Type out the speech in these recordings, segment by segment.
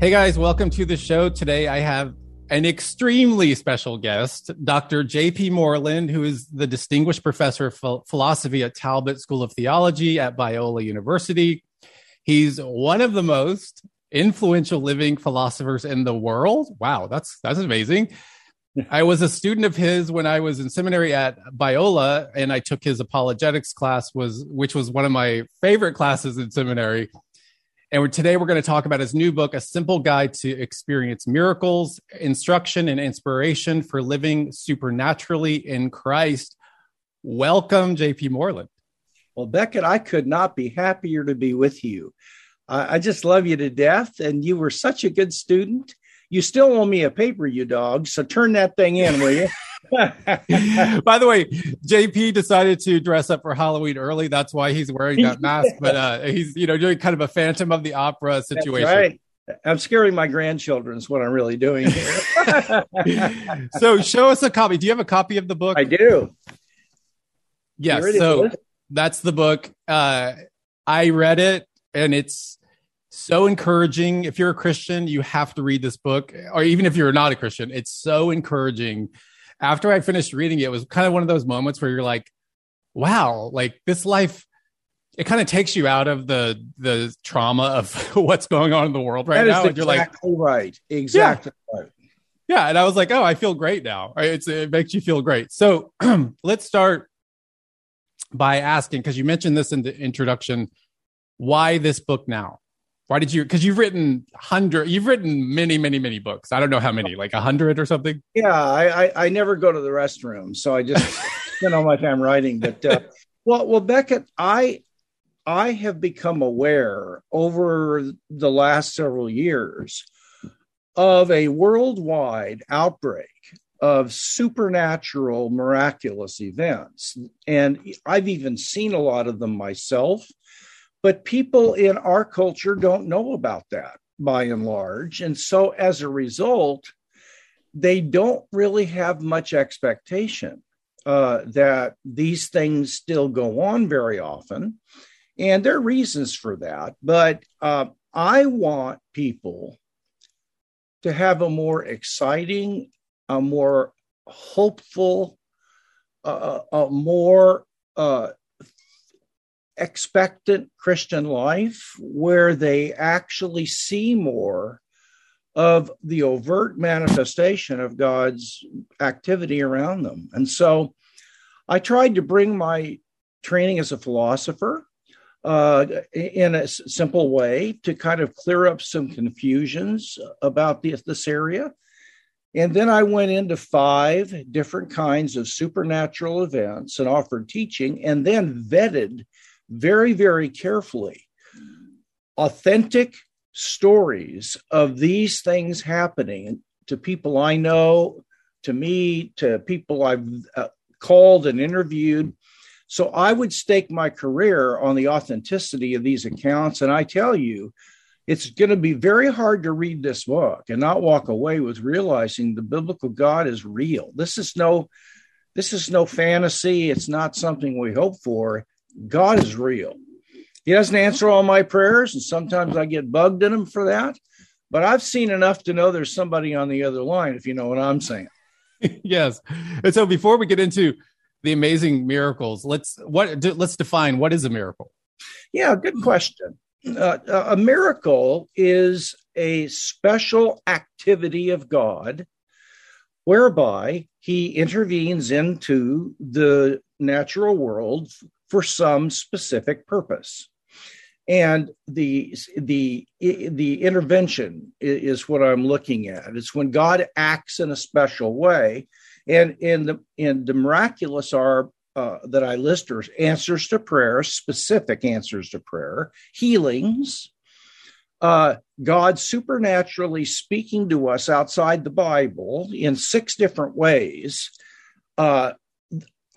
Hey guys, welcome to the show. Today I have an extremely special guest, Dr. J.P. Moreland, who is the Distinguished Professor of Philosophy at Talbot School of Theology at Biola University. He's one of the most influential living philosophers in the world. Wow, that's that's amazing. I was a student of his when I was in seminary at Biola, and I took his apologetics class, was which was one of my favorite classes in seminary. And today we're going to talk about his new book, A Simple Guide to Experience Miracles, Instruction and Inspiration for Living Supernaturally in Christ. Welcome, JP Moreland. Well, Becket, I could not be happier to be with you. Uh, I just love you to death, and you were such a good student. You still owe me a paper, you dog. So turn that thing in, will you? By the way, JP decided to dress up for Halloween early. That's why he's wearing that mask. But uh, he's, you know, doing kind of a Phantom of the Opera situation. right. I'm scaring my grandchildren. Is what I'm really doing here. so, show us a copy. Do you have a copy of the book? I do. Yes. So that's the book. Uh, I read it, and it's so encouraging. If you're a Christian, you have to read this book, or even if you're not a Christian, it's so encouraging after I finished reading it, it was kind of one of those moments where you're like, wow, like this life, it kind of takes you out of the the trauma of what's going on in the world right now. and you're like, right. Exactly yeah. right. Yeah. And I was like, oh, I feel great now. It's, it makes you feel great. So let's start by asking, because you mentioned this in the introduction, why this book now? Why did you? Because you've written hundred, you've written many, many, many books. I don't know how many, like a hundred or something. Yeah, I, I, I never go to the restroom, so I just spend all my time writing. But uh, well, well, Becket, I I have become aware over the last several years of a worldwide outbreak of supernatural, miraculous events, and I've even seen a lot of them myself but people in our culture don't know about that by and large. And so as a result, they don't really have much expectation uh, that these things still go on very often. And there are reasons for that. But uh, I want people to have a more exciting, a more hopeful, uh, a more uh, expectant Christian life where they actually see more of the overt manifestation of God's activity around them. And so I tried to bring my training as a philosopher uh, in a simple way to kind of clear up some confusions about this, this area. And then I went into five different kinds of supernatural events and offered teaching, and then vetted very, very carefully authentic stories of these things happening to people I know, to me, to people I've uh, called and interviewed. So I would stake my career on the authenticity of these accounts. And I tell you, it's going to be very hard to read this book and not walk away with realizing the biblical God is real. This is no this is no fantasy. It's not something we hope for. God is real. He doesn't answer all my prayers, and sometimes I get bugged in him for that. But I've seen enough to know there's somebody on the other line, if you know what I'm saying. yes. And so before we get into the amazing miracles, let's what let's define what is a miracle. Yeah, good question. Uh, a miracle is a special activity of God whereby he intervenes into the natural world for some specific purpose. And the the the intervention is what i'm looking at. It's when god acts in a special way. And in the the miraculous are uh, that i list are answers to prayer specific answers to prayer healings uh, God supernaturally speaking to us outside the Bible in six different ways, uh,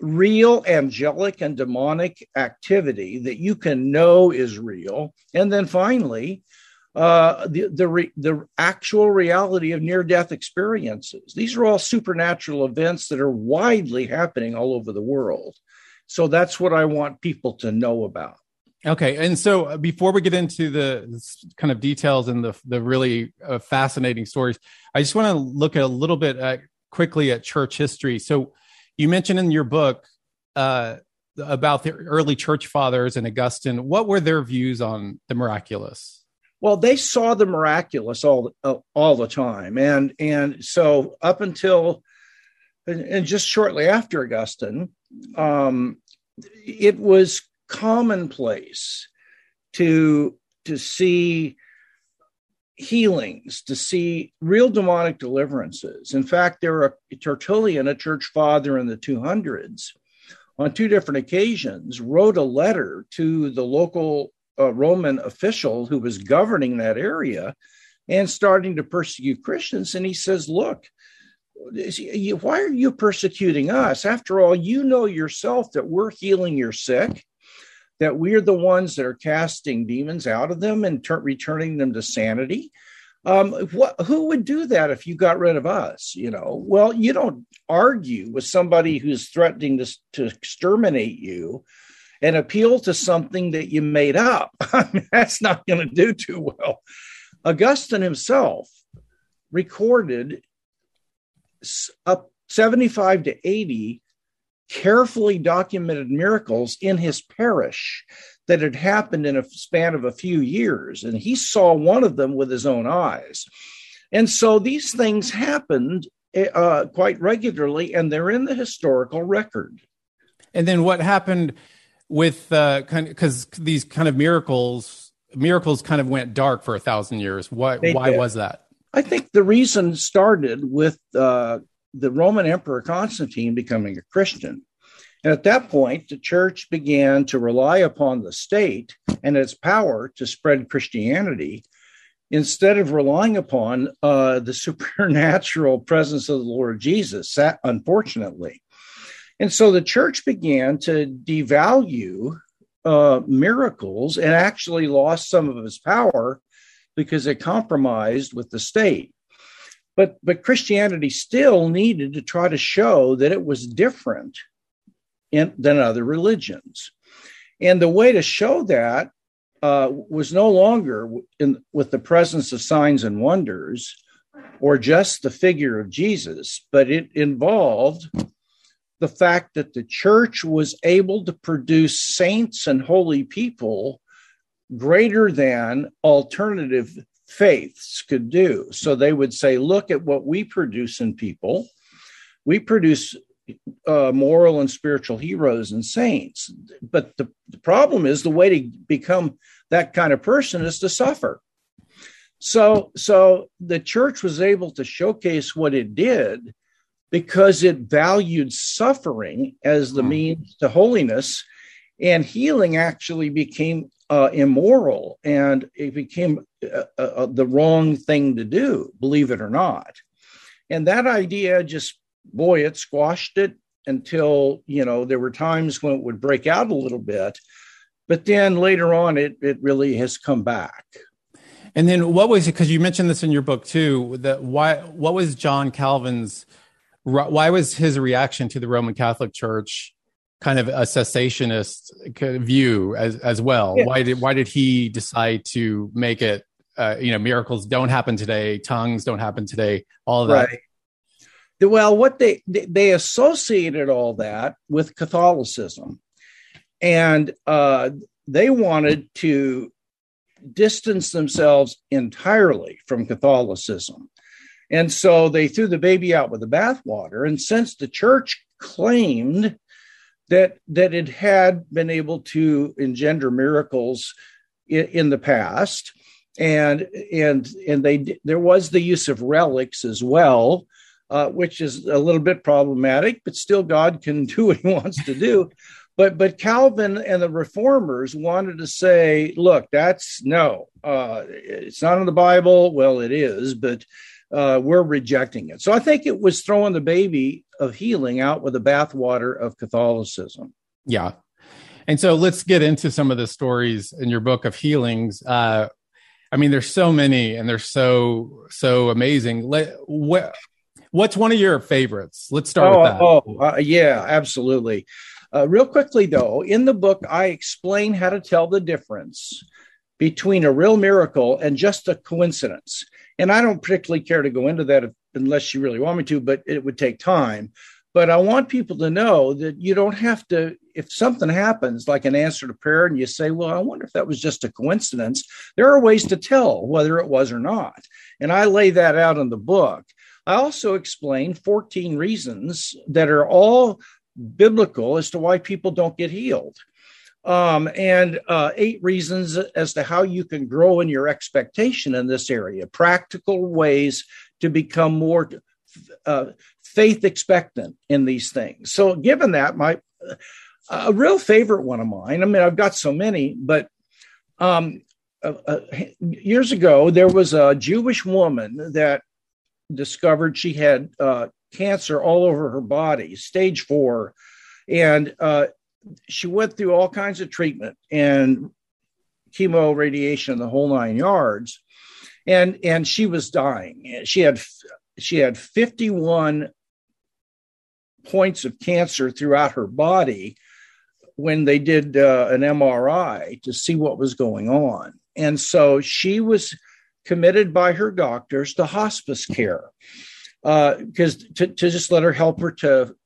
real angelic and demonic activity that you can know is real, and then finally, uh, the the, re- the actual reality of near death experiences. These are all supernatural events that are widely happening all over the world. So that's what I want people to know about. Okay, and so uh, before we get into the kind of details and the the really uh, fascinating stories, I just want to look at a little bit at, quickly at church history. So, you mentioned in your book uh, about the early church fathers and Augustine. What were their views on the miraculous? Well, they saw the miraculous all uh, all the time, and and so up until and just shortly after Augustine, um, it was commonplace to to see healings, to see real demonic deliverances. In fact, there are Tertullian, a church father in the 200s, on two different occasions, wrote a letter to the local uh, Roman official who was governing that area and starting to persecute Christians. And he says, Look, why are you persecuting us? After all, you know yourself that we're healing your sick that we are the ones that are casting demons out of them and ter- returning them to sanity. Um, what, who would do that if you got rid of us? You know, well, you don't argue with somebody who's threatening to, to exterminate you and appeal to something that you made up. That's not going to do too well. Augustine himself recorded up 75 to 80 carefully documented miracles in his parish that had happened in a span of a few years. And he saw one of them with his own eyes. And so these things happened uh, quite regularly, and they're in the historical record. And then what happened with uh, kind because these kind of miracles, miracles kind of went dark for a thousand years. Why? They why did. was that? I think the reason started with uh, the Roman Emperor Constantine becoming a Christian. And at that point, the church began to rely upon the state and its power to spread Christianity instead of relying upon uh, the supernatural presence of the Lord Jesus, unfortunately. And so the church began to devalue uh, miracles and actually lost some of its power because it compromised with the state but but Christianity still needed to try to show that it was different in, than other religions, and the way to show that uh, was no longer in, with the presence of signs and wonders or just the figure of Jesus, but it involved the fact that the church was able to produce saints and holy people greater than alternative faiths could do. So they would say, look at what we produce in people. We produce uh, moral and spiritual heroes and saints. But the, the problem is the way to become that kind of person is to suffer. So, so the church was able to showcase what it did because it valued suffering as the hmm. means to holiness, and healing actually became uh, immoral and it became uh, uh, uh, the wrong thing to do, believe it or not. And that idea just, boy, it squashed it until, you know, there were times when it would break out a little bit. But then later on, it, it really has come back. And then what was it? Because you mentioned this in your book too. That why? What was John Calvin's? Why was his reaction to the Roman Catholic Church kind of a cessationist view as as well. Yes. Why did why did he decide to make it? Uh, you know, miracles don't happen today, tongues don't happen today, all that. Right. Well, what they they associated all that with Catholicism, and uh, they wanted to distance themselves entirely from Catholicism. And so they threw the baby out with the bathwater. And since the church claimed that that it had been able to engender miracles in, in the past and and and they there was the use of relics as well uh, which is a little bit problematic, but still God can do what he wants to do. But but Calvin and the reformers wanted to say, look, that's no, uh, it's not in the Bible. Well, it is, but uh, we're rejecting it. So I think it was throwing the baby of healing out with the bathwater of Catholicism. Yeah. And so let's get into some of the stories in your book of healings. Uh, I mean, there's so many and they're so, so amazing. Let, what, what's one of your favorites? Let's start oh, with that. Oh, uh, yeah, absolutely. Uh, real quickly, though, in the book, I explain how to tell the difference between a real miracle and just a coincidence. And I don't particularly care to go into that unless you really want me to, but it would take time. But I want people to know that you don't have to, if something happens like an answer to prayer and you say, well, I wonder if that was just a coincidence, there are ways to tell whether it was or not. And I lay that out in the book. I also explain 14 reasons that are all biblical as to why people don't get healed. Um, and uh, eight reasons as to how you can grow in your expectation in this area, practical ways to become more uh, faith expectant in these things. So, given that, my a real favorite one of mine. I mean, I've got so many, but um, uh, uh, years ago there was a Jewish woman that discovered she had uh, cancer all over her body, stage four, and uh, she went through all kinds of treatment and chemo, radiation, the whole nine yards, and and she was dying. She had she had fifty one points of cancer throughout her body when they did uh, an MRI to see what was going on. And so she was committed by her doctors to hospice care because uh, to, to just let her help her to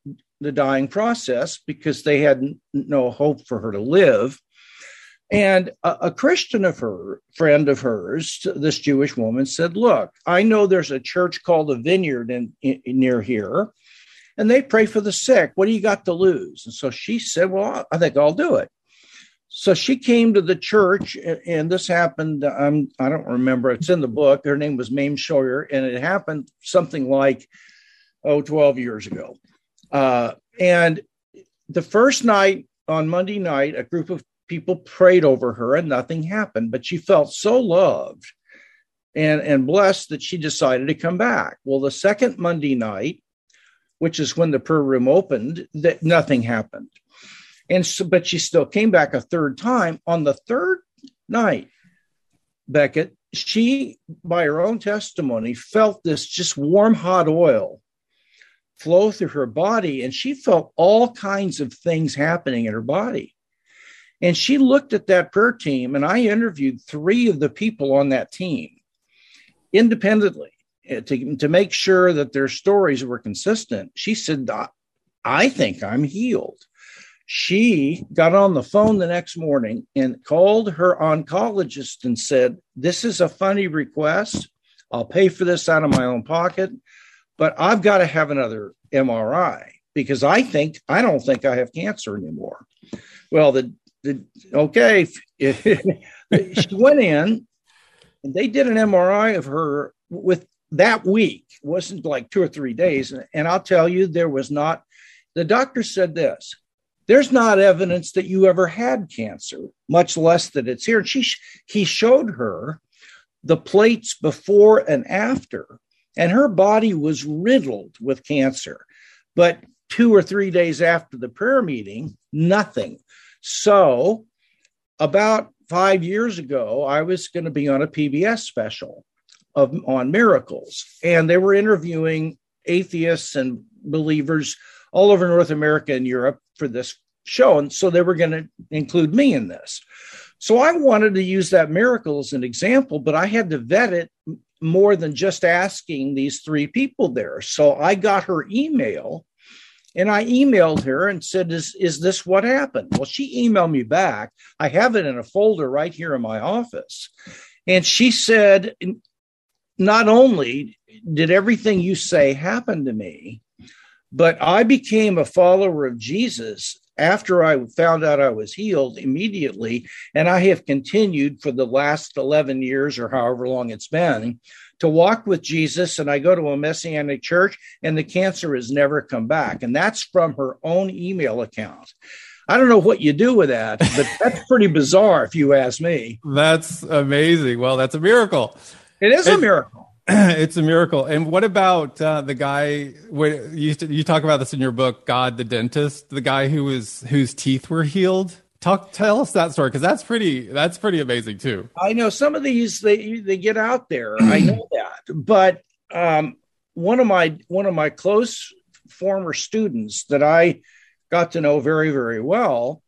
the dying process because they had no hope for her to live. And a, a, Christian of her, friend of hers, this Jewish woman said, Look, I know there's a church called the Vineyard in, in, near here, and they pray for the sick. What do you got to lose? And so she said, Well, I think I'll do it. So she came to the church, and this happened. Um, I don't remember. It's in the book. Her name was Mame Scheuer, and it happened something like, oh, 12 years ago. Uh, and the first night on Monday night, a group of people prayed over her, and nothing happened. But she felt so loved and, and blessed that she decided to come back. Well, the second Monday night, which is when the prayer room opened, that nothing happened. And so, but she still came back a third time. On the third night, Becket, she, by her own testimony, felt this just warm, hot oil flow through her body, and she felt all kinds of things happening in her body. And she looked at that prayer team, and I interviewed three of the people on that team independently eh, to, to make sure that their stories were consistent. She said, I think I'm healed she got on the phone the next morning and called her oncologist and said, This is a funny request. I'll pay for this out of my own pocket, but I've got to have another MRI because I think, I don't think I have cancer anymore. Well, the, the okay, she went in and they did an MRI of her with that week, it wasn't like two or three days. And I'll tell you, there was not, the doctor said this there's not evidence that you ever had cancer, much less that it's here. And she, he showed her the plates before and after, and her body was riddled with cancer. But two or three days after the prayer meeting, nothing. So, about five years ago, I was going to be on a PBS special of on miracles, and they were interviewing atheists and believers all over North America and Europe for this show. And so they were going to include me in this. So I wanted to use that miracle as an example, but I had to vet it more than just asking these three people there. So I got her email and I emailed her and said, Is, is this what happened? Well, she emailed me back. I have it in a folder right here in my office. And she said, Not only did everything you say happen to me, but I became a follower of Jesus after I found out I was healed immediately. And I have continued for the last 11 years or however long it's been to walk with Jesus. And I go to a Messianic church and the cancer has never come back. And that's from her own email account. I don't know what you do with that, but that's pretty bizarre if you ask me. That's amazing. Well, that's a miracle. It is a miracle. It's a miracle. And what about uh, the guy? What, you you talk about this in your book, God the dentist, the guy who was whose teeth were healed. Talk, tell us that story because that's pretty. That's pretty amazing too. I know some of these they they get out there. I know that, but um, one of my one of my close former students that I got to know very very well.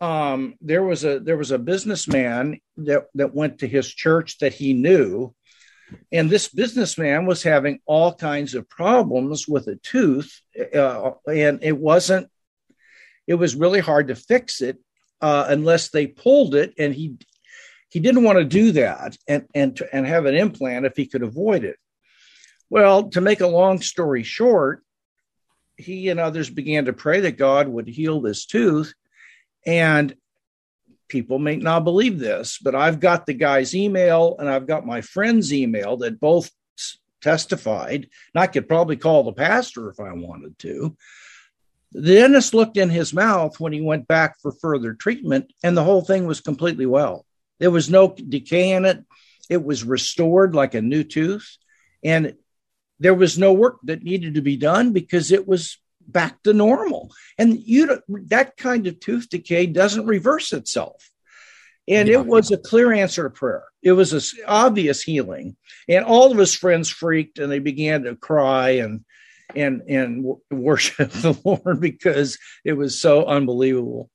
Um, there was a there was a businessman that that went to his church that he knew and this businessman was having all kinds of problems with a tooth, uh, and it wasn't. It was really hard to fix it uh, unless they pulled it, and he he didn't want to do that and and to, and have an implant if he could avoid it. Well, to make a long story short, he and others began to pray that God would heal this tooth, and people may not believe this, but I've got the guy's email and I've got my friend's email that both testified. And I could probably call the pastor if I wanted to. The dentist looked in his mouth when he went back for further treatment, and the whole thing was completely well. There was no decay in it. It was restored like a new tooth. And there was no work that needed to be done because it was back to normal. And you that kind of tooth decay doesn't reverse itself. And yeah. it was a clear answer to prayer. It was an obvious healing. And all of his friends freaked and they began to cry and and and worship the Lord because it was so unbelievable.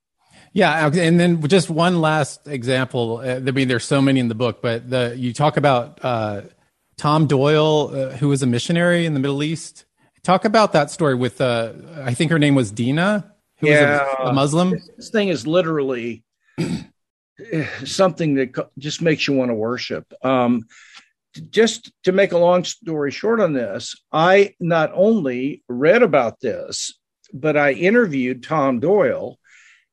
Yeah, and then just one last example. Uh, I mean, there's so many in the book, but the you talk about uh, Tom Doyle, uh, who was a missionary in the Middle East, Talk about that story with, uh, I think her name was Dina, who yeah, was a, a Muslim. This thing is literally something that just makes you want to worship. Um, just to make a long story short on this, I not only read about this, but I interviewed Tom Doyle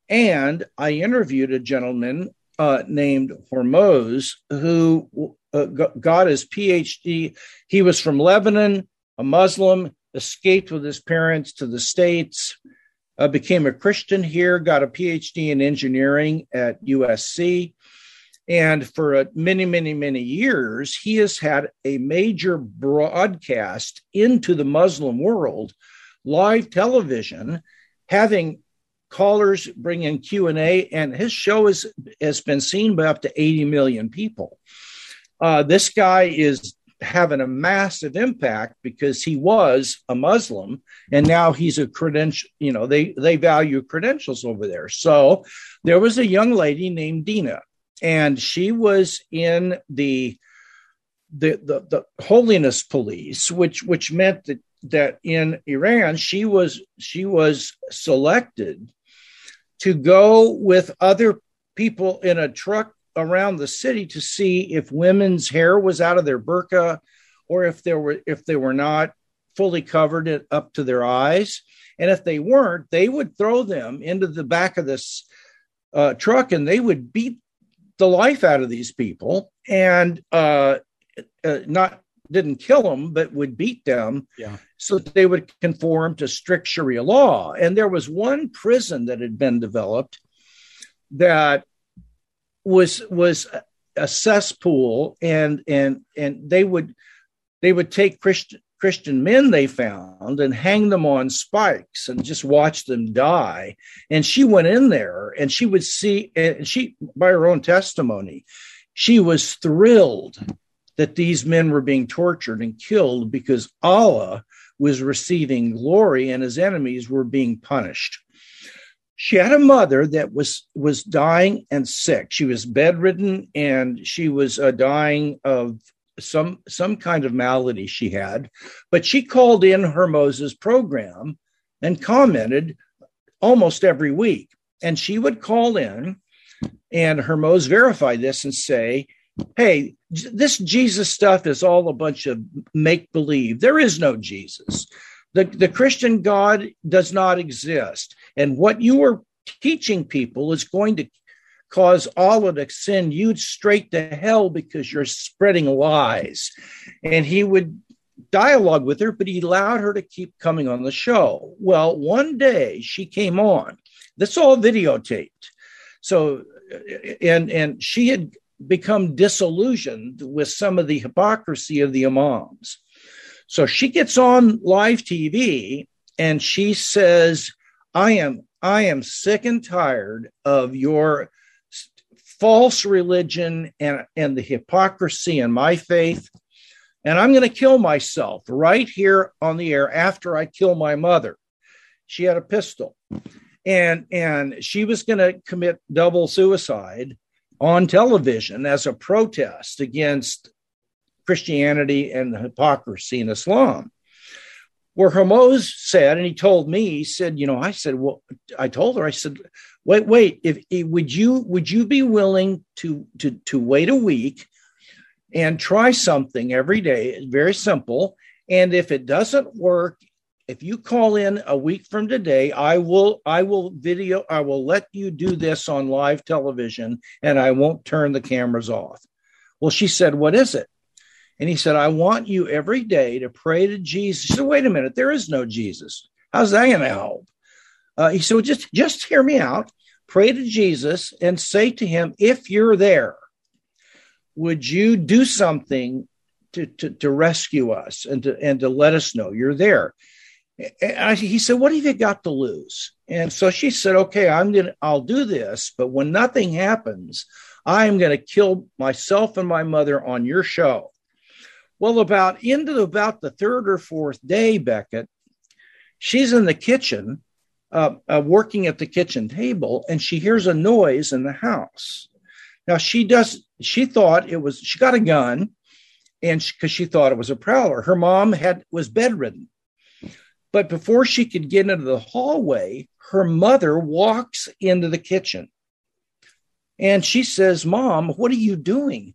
and I interviewed a gentleman uh, named Hormoz who uh, got his PhD. He was from Lebanon, a Muslim escaped with his parents to the States, uh, became a Christian here, got a PhD in engineering at USC. And for uh, many, many, many years, he has had a major broadcast into the Muslim world, live television, having callers bring in q&a and his show is, has been seen by up to 80 million people uh, this guy is having a massive impact because he was a Muslim and now he's a credential, you know, they, they value credentials over there. So there was a young lady named Dina and she was in the, the, the, the holiness police, which, which meant that, that in Iran, she was, she was selected to go with other people in a truck around the city to see if women's hair was out of their burqa or if there were if they were not fully covered it up to their eyes. And if they weren't they would throw them into the back of this uh, truck and they would beat the life out of these people and uh, uh, not didn't kill them but would beat them yeah. so they would conform to strict sharia law and there was one prison that had been developed that was was a cesspool and and and they would they would take christian christian men they found and hang them on spikes and just watch them die. And she went in there and she would see and she by her own testimony she was thrilled that these men were being tortured and killed because allah was receiving glory and his enemies were being punished. She had a mother that was was dying and sick. She was bedridden and she was uh, dying of some some kind of malady she had but she called in Hormoz's program and commented almost every week. And she would call in and Hormoz verified this and say hey this jesus stuff is all a bunch of make believe there is no jesus. The, the Christian God does not exist. And what you are teaching people is going to cause Allah to send you straight to hell because you're spreading lies. And he would dialogue with her, but he allowed her to keep coming on the show. Well, one day she came on. This all videotaped. So, and and she had become disillusioned with some of the hypocrisy of the imams. So she gets on live TV and she says, "I am I am sick and tired of your false religion and, and the hypocrisy in my faith. And I'm going to kill myself right here on the air after I kill my mother. She had a pistol. And and she was going to commit double suicide on television as a protest against Christianity and hypocrisy in Islam where Hormoz said, and he told me, he said, you know, I said, well, I told her, I said, wait, wait, if, if would you would you be willing to to to wait a week and try something every day? It's very simple. And if it doesn't work, if you call in a week from today, I will I will video, I will let you do this on live television and I won't turn the cameras off. Well, she said, What is it? And he said, I want you every day to pray to Jesus. She said, wait a minute, there is no Jesus. How's that going to help? Uh, he said, well, just, just hear me out. Pray to Jesus and say to him, if you're there, would you do something to, to, to rescue us and to, and to let us know you're there? I, he said, what have you got to lose? And so she said, okay, I'm going to, I'll do this, but when nothing happens, I'm going to kill myself and my mother on your show. Well, about into about the third or fourth day, Becket, she's in the kitchen, uh, uh, working at the kitchen table, and she hears a noise in the house. Now she does. She thought it was. She got a gun, and because she, she thought it was a prowler. Her mom had was bedridden, but before she could get into the hallway, her mother walks into the kitchen, and she says, "Mom, what are you doing?"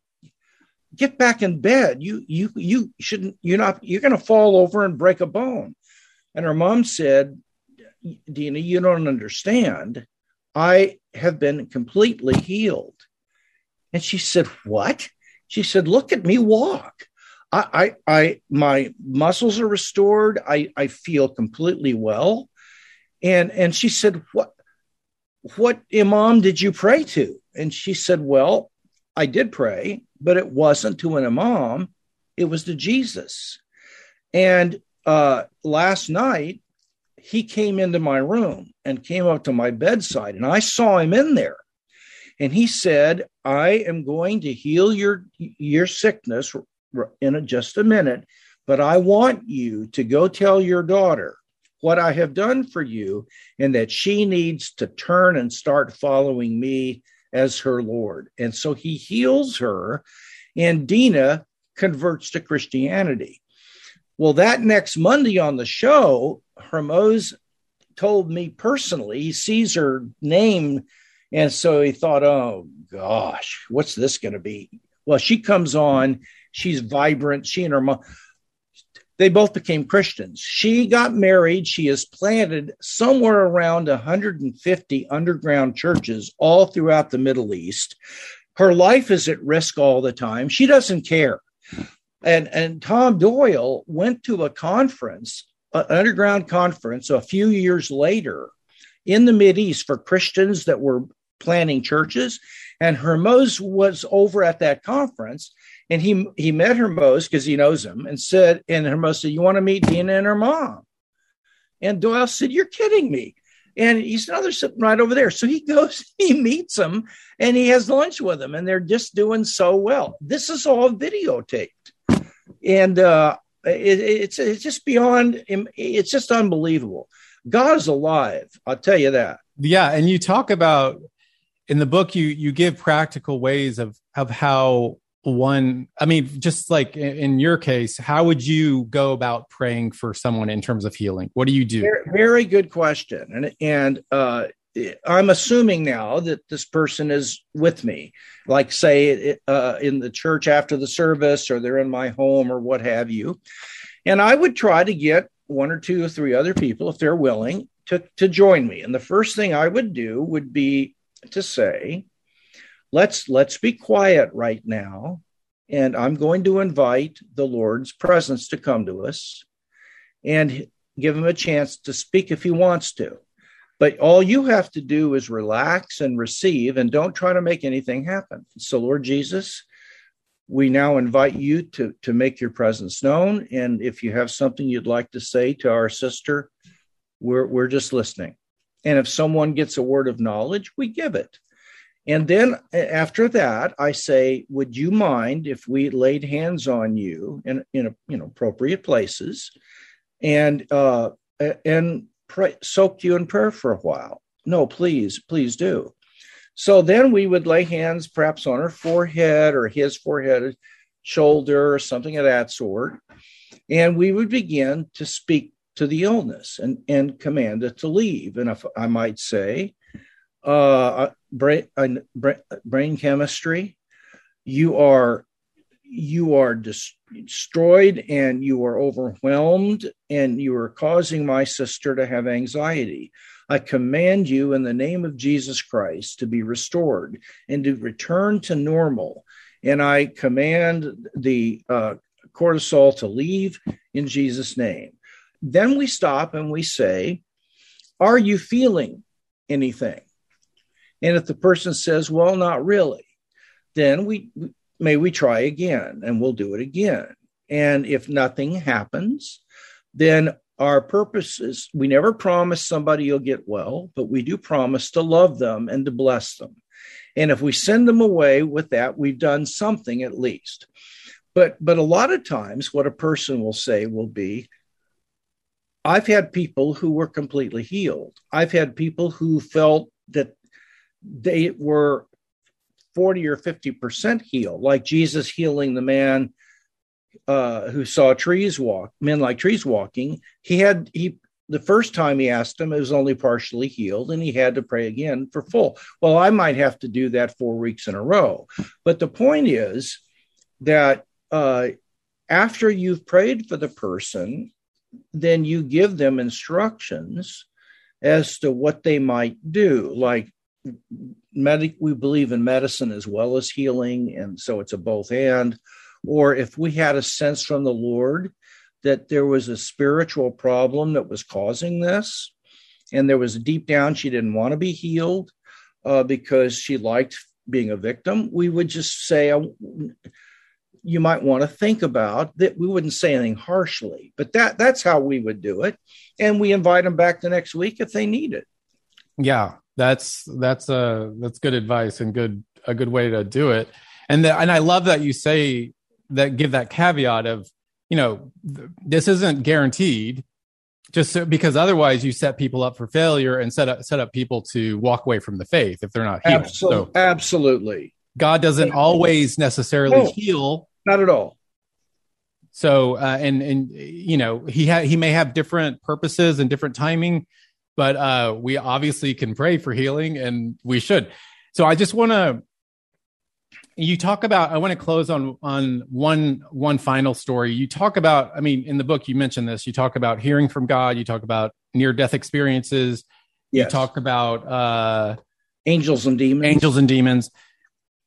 Get back in bed. You you you shouldn't. You're not. You're going to fall over and break a bone." And her mom said, "Dina, you don't understand. I have been completely healed." And she said, "What?" She said, "Look at me walk. I, I, I my muscles are restored. I, I feel completely well." And and she said, "What, what imam did you pray to?" And she said, "Well, I did pray, but it wasn't to an imam, it was to Jesus. And uh, last night, he came into my room and came up to my bedside, and I saw him in there. And he said, I am going to heal your, your sickness in a, just a minute, but I want you to go tell your daughter what I have done for you and that she needs to turn and start following me as her Lord. And so he heals her, and Dina converts to Christianity. Well, that next Monday on the show, Hormoz told me personally, he sees her name. And so he thought, oh gosh, what's this going to be? Well, she comes on, she's vibrant. She and her mom, they both became Christians. She got married. She has planted somewhere around 150 underground churches all throughout the Middle East. Her life is at risk all the time. She doesn't care. And, and Tom Doyle went to a conference, an underground conference, a few years later in the Mid East for Christians that were planning churches. And Hormoz was over at that conference and he he met Hormoz because he knows him and said, and Hormoz said, You want to meet Dina and her mom? And Doyle said, You're kidding me. And he's another sitting right over there. So he goes, he meets them and he has lunch with them, and they're just doing so well. This is all videotaped. And uh, it, it's it's just beyond it's just unbelievable. God is alive, I'll tell you that. Yeah, and you talk about in the book you you give practical ways of of how one i mean just like in your case how would you go about praying for someone in terms of healing? What do you do? Very, good question. And and uh, i'm assuming now that this person is with me. Like say uh, in the church after the service or they're in my home or what have you. And i would try to get one or two or three other people, if they're willing, to, to join me. And the first thing I would do would be to say, let's let's be quiet right now. And I'm going to invite the Lord's presence to come to us and give him a chance to speak if he wants to. But all you have to do is relax and receive and don't try to make anything happen. So, Lord Jesus, we now invite you to, to make your presence known. And if you have something you'd like to say to our sister, we're, we're just listening. And if someone gets a word of knowledge, we give it. And then after that, I say, would you mind if we laid hands on you in, in you know, appropriate places and, uh, and pray, soak you in prayer for a while? No, please, please do. So then we would lay hands perhaps on her forehead or his forehead, shoulder, or something of that sort. And we would begin to speak to the illness and, and command it to leave. And if I might say, uh, brain, uh, brain chemistry, you are you are destroyed and you are overwhelmed and you are causing my sister to have anxiety. I command you in the name of Jesus Christ to be restored and to return to normal. And I command the uh, cortisol to leave in Jesus' name. Then we stop and we say, Are you feeling anything? And if the person says, Well, not really, then we may we try again and we'll do it again. And if nothing happens, then our purpose is we never promise somebody you'll get well, but we do promise to love them and to bless them. And if we send them away with that, we've done something at least. But but a lot of times what a person will say will be I've had people who were completely healed. I've had people who felt that they were 40 or 50% healed, like Jesus healing the man uh, who saw trees walk, men like trees walking, he had he the first time he asked him, it was only partially healed, and he had to pray again for full. Well, I might have to do that four weeks in a row, but the point is that uh, after you've prayed for the person, then you give them instructions as to what they might do, like medic we believe in medicine as well as healing and so it's a both and or if we had a sense from the Lord that there was a spiritual problem that was causing this, and there was deep down she didn't want to be healed uh, because she liked being a victim, we would just say, uh, you might want to think about that. We wouldn't say anything harshly, but that that's how we would do it, and we invite them back the next week if they need it. Yeah, that's that's a uh, that's good advice and good a good way to do it. And the, and I love that you say that give that caveat of you know th- this isn't guaranteed just so, because otherwise you set people up for failure and set up set up people to walk away from the faith if they're not healed. Absolutely. So absolutely. God doesn't always necessarily no, heal. Not at all. So uh, and and you know he ha- he may have different purposes and different timing, but uh, we obviously can pray for healing and we should. So I just want to you talk about i want to close on on one one final story you talk about i mean in the book you mentioned this you talk about hearing from god you talk about near death experiences yes. you talk about uh angels and demons angels and demons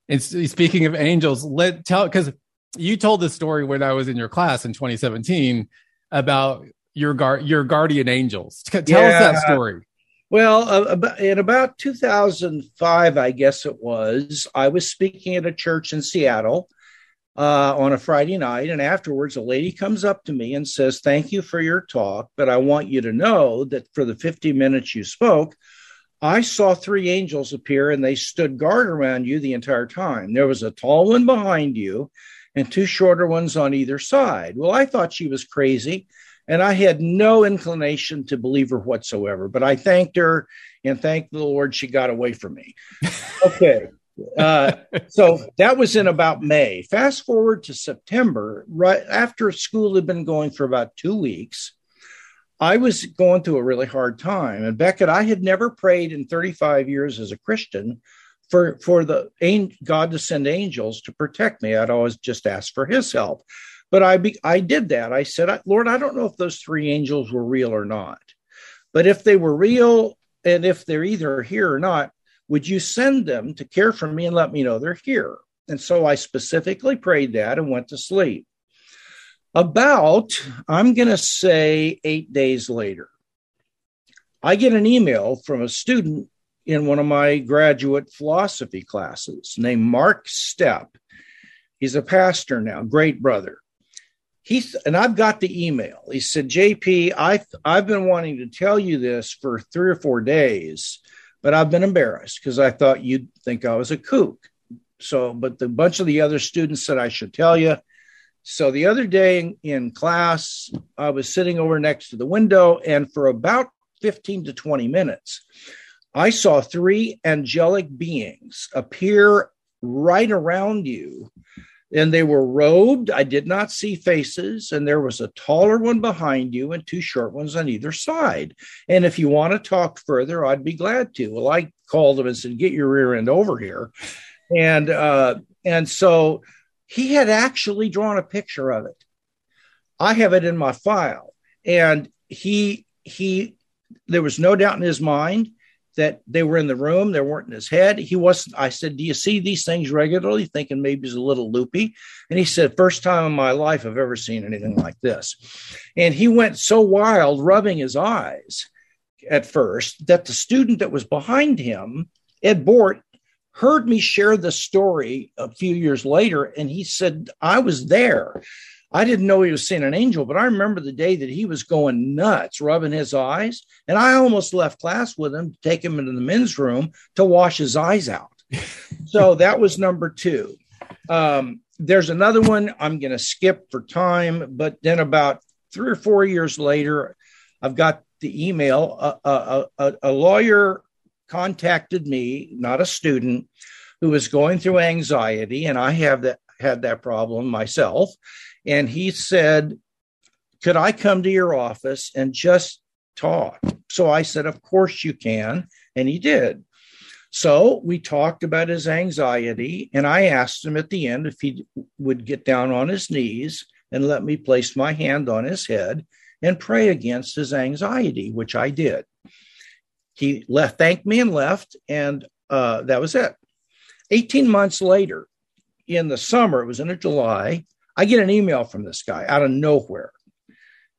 and speaking of angels let tell because you told this story when i was in your class in 2017 about your guard your guardian angels tell yeah. us that story well, uh, in about 2005, I guess it was, I was speaking at a church in Seattle uh, on a Friday night. And afterwards, a lady comes up to me and says, Thank you for your talk, but I want you to know that for the 50 minutes you spoke, I saw three angels appear and they stood guard around you the entire time. There was a tall one behind you and two shorter ones on either side. Well, I thought she was crazy. And I had no inclination to believe her whatsoever, but I thanked her and thanked the Lord she got away from me. Okay. Uh, so that was in about May. Fast forward to September, right after school had been going for about two weeks. I was going through a really hard time. And Becket, I had never prayed in 35 years as a Christian for, for the God to send angels to protect me. I'd always just asked for his help. But I be, I did that. I said, Lord, I don't know if those three angels were real or not. But if they were real, and if they're either here or not, would you send them to care for me and let me know they're here? And so I specifically prayed that and went to sleep. About, I'm going to say eight days later, I get an email from a student in one of my graduate philosophy classes named Mark Stepp. He's a pastor now, great brother. He's and I've got the email. He said, "JP, I I've been wanting to tell you this for three or four days, but I've been embarrassed because I thought you'd think I was a kook. So, but the bunch of the other students said I should tell you. So the other day in, in class, I was sitting over next to the window, and for about 15 to 20 minutes, I saw three angelic beings appear right around you. And they were robed. I did not see faces. And there was a taller one behind you and two short ones on either side. And if you want to talk further, I'd be glad to. Well, I called him and said, Get your rear end over here. And uh, and so he had actually drawn a picture of it. I have it in my file. And he he there was no doubt in his mind that they were in the room. They weren't in his head. He wasn't. I said, "Do you see these things regularly?" Thinking maybe he's a little loopy, and he said, first time in my life I've ever seen anything like this." And he went so wild, rubbing his eyes at first, that the student that was behind him, Ed Bort, heard me share the story a few years later, and he said, "I was there." I didn't know he was seeing an angel, but I remember the day that he was going nuts, rubbing his eyes. And I almost left class with him to take him into the men's room to wash his eyes out. so that was number two. Um, there's another one I'm going to skip for time, but then about three or four years later, I've got the email. A, a, a, a lawyer contacted me, not a student, who was going through anxiety, and I have that had that problem myself and he said, Could I come to your office and just talk? So I said, Of course you can. And he did. So we talked about his anxiety, and I asked him at the end if he would get down on his knees and let me place my hand on his head and pray against his anxiety, which I did. He left, thanked me, and left, and uh, that was it. 18 months later, in the summer, it was in July, I get an email from this guy out of nowhere.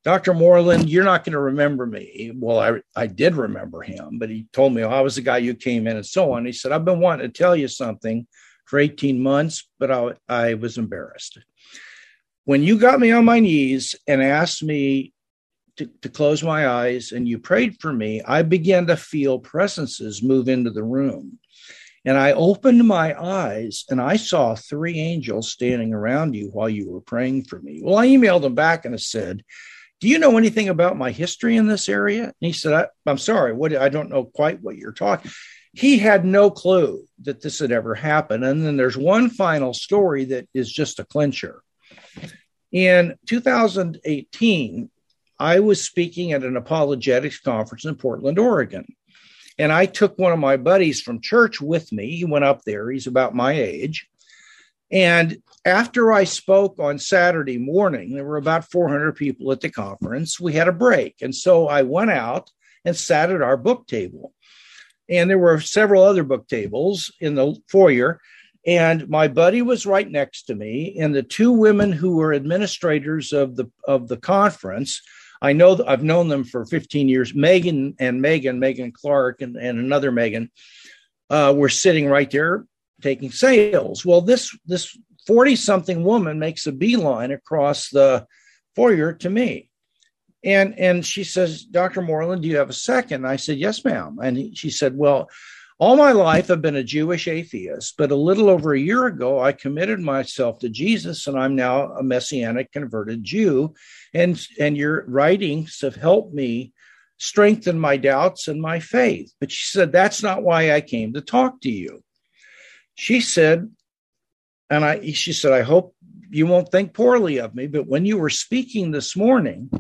Dr. Moreland, you're not going to remember me. Well, I, I did remember him, but he told me, oh, I was the guy you came in and so on. He said, I've been wanting to tell you something for 18 months, but I, I was embarrassed. When you got me on my knees and asked me to, to close my eyes and you prayed for me, I began to feel presences move into the room. And I opened my eyes and I saw three angels standing around you while you were praying for me. Well, I emailed him back and I said, Do you know anything about my history in this area? And he said, I, am sorry, what I don't know quite what you're talking. He had no clue that this had ever happened. And then there's one final story that is just a clincher. In 2018, I was speaking at an apologetics conference in Portland, Oregon. And I took one of my buddies from church with me. He went up there, he's about my age. And after I spoke on Saturday morning, there were about 400 people at the conference. We had a break. And so I went out and sat at our book table. And there were several other book tables in the foyer. And my buddy was right next to me. And the two women who were administrators of the, of the conference I know that I've known them for 15 years. Megan and Megan, Megan Clark, and, and another Megan uh, were sitting right there taking sales. Well, this this 40 something woman makes a beeline across the foyer to me. And and she says, Dr. Moreland, do you have a second? I said, Yes, ma'am. And he, she said, Well, all my life, I've been a Jewish atheist, but a little over a year ago, I committed myself to Jesus, and I'm now a Messianic converted Jew. And, and your writings have helped me strengthen my doubts and my faith. But she said, That's not why I came to talk to you. She said, and I, she said, I hope you won't think poorly of me, but when you were speaking this morning,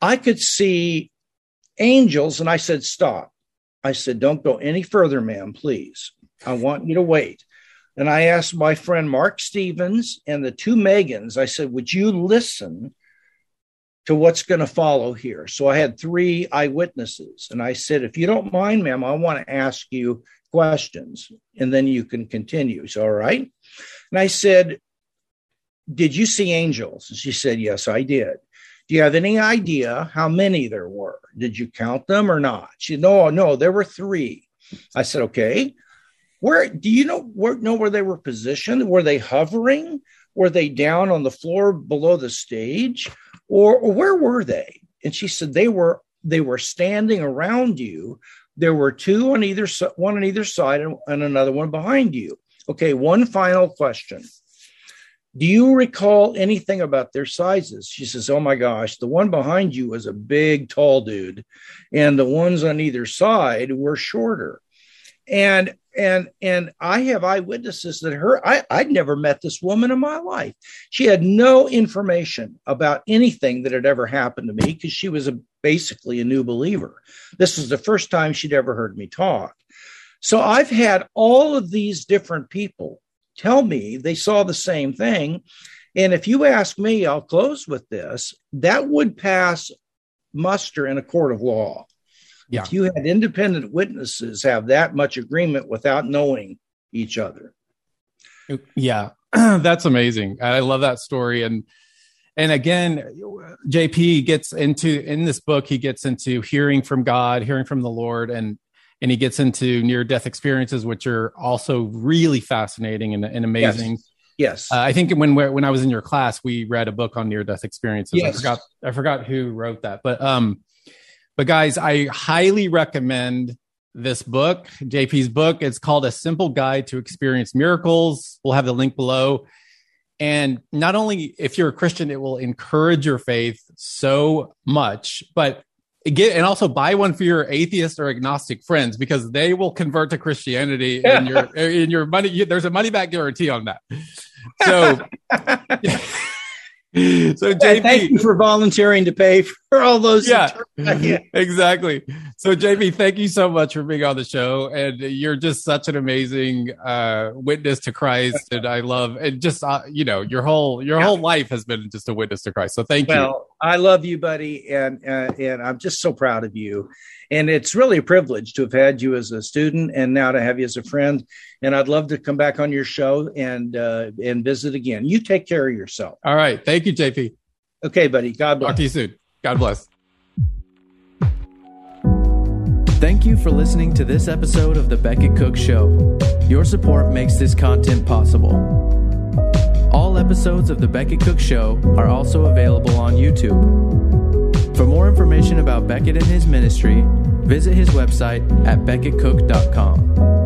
I could see angels, and I said, Stop. I said, Don't go any further, ma'am, please. I want you to wait. And I asked my friend Mark Stevens and the two Megans, I said, Would you listen to what's going to follow here? So I had three eyewitnesses. And I said, If you don't mind, ma'am, I want to ask you questions and then you can continue. So, all right. And I said, Did you see angels? And she said, Yes, I did. Do you have any idea how many there were? Did you count them or not? She said, No, no, there were three. I said, Okay. Where do you know where know where they were positioned? Were they hovering? Were they down on the floor below the stage? Or, or where were they? And she said they were they were standing around you. There were two on either one on either side and, and another one behind you. Okay, one final question. Do you recall anything about their sizes? She says, Oh my gosh, the one behind you was a big, tall dude, and the ones on either side were shorter. And and and I have eyewitnesses that her I, I'd never met this woman in my life. She had no information about anything that had ever happened to me because she was a, basically a new believer. This was the first time she'd ever heard me talk. So I've had all of these different people tell me they saw the same thing. And if you ask me, I'll close with this that would pass muster in a court of law. Yeah. If you had independent witnesses have that much agreement without knowing each other. Yeah, that's amazing. I love that story. And and again, JP gets into in this book, he gets into hearing from God, hearing from the Lord, and and he gets into near death experiences, which are also really fascinating and, and amazing. Yes. Yes, uh, I think when when I was in your class, we read a book on near death experiences. Yes. I forgot I forgot who wrote that, but um, but guys, I highly recommend this book, JP's book. It's called A Simple Guide to Experience Miracles. We'll have the link below. And not only if you're a Christian, it will encourage your faith so much, but get and also buy one for your atheist or agnostic friends because they will convert to Christianity and your in your money. There's a money back guarantee on that. So. so JP, thank you for volunteering to pay for all those. Yeah, exactly. So JP, thank you so much for being on the show, and you're just such an amazing uh, witness to Christ, and I love and just uh, you know your whole your yeah. whole life has been just a witness to Christ. So thank well, you. Well, I love you, buddy, and uh, and I'm just so proud of you. And it's really a privilege to have had you as a student and now to have you as a friend. And I'd love to come back on your show and uh, and visit again. You take care of yourself. All right. Thank you, JP. Okay, buddy. God bless. Talk to you soon. God bless. Thank you for listening to this episode of The Becket Cook Show. Your support makes this content possible. All episodes of The Becket Cook Show are also available on YouTube. For more information about Becket and his ministry, visit his website at becketcook.com.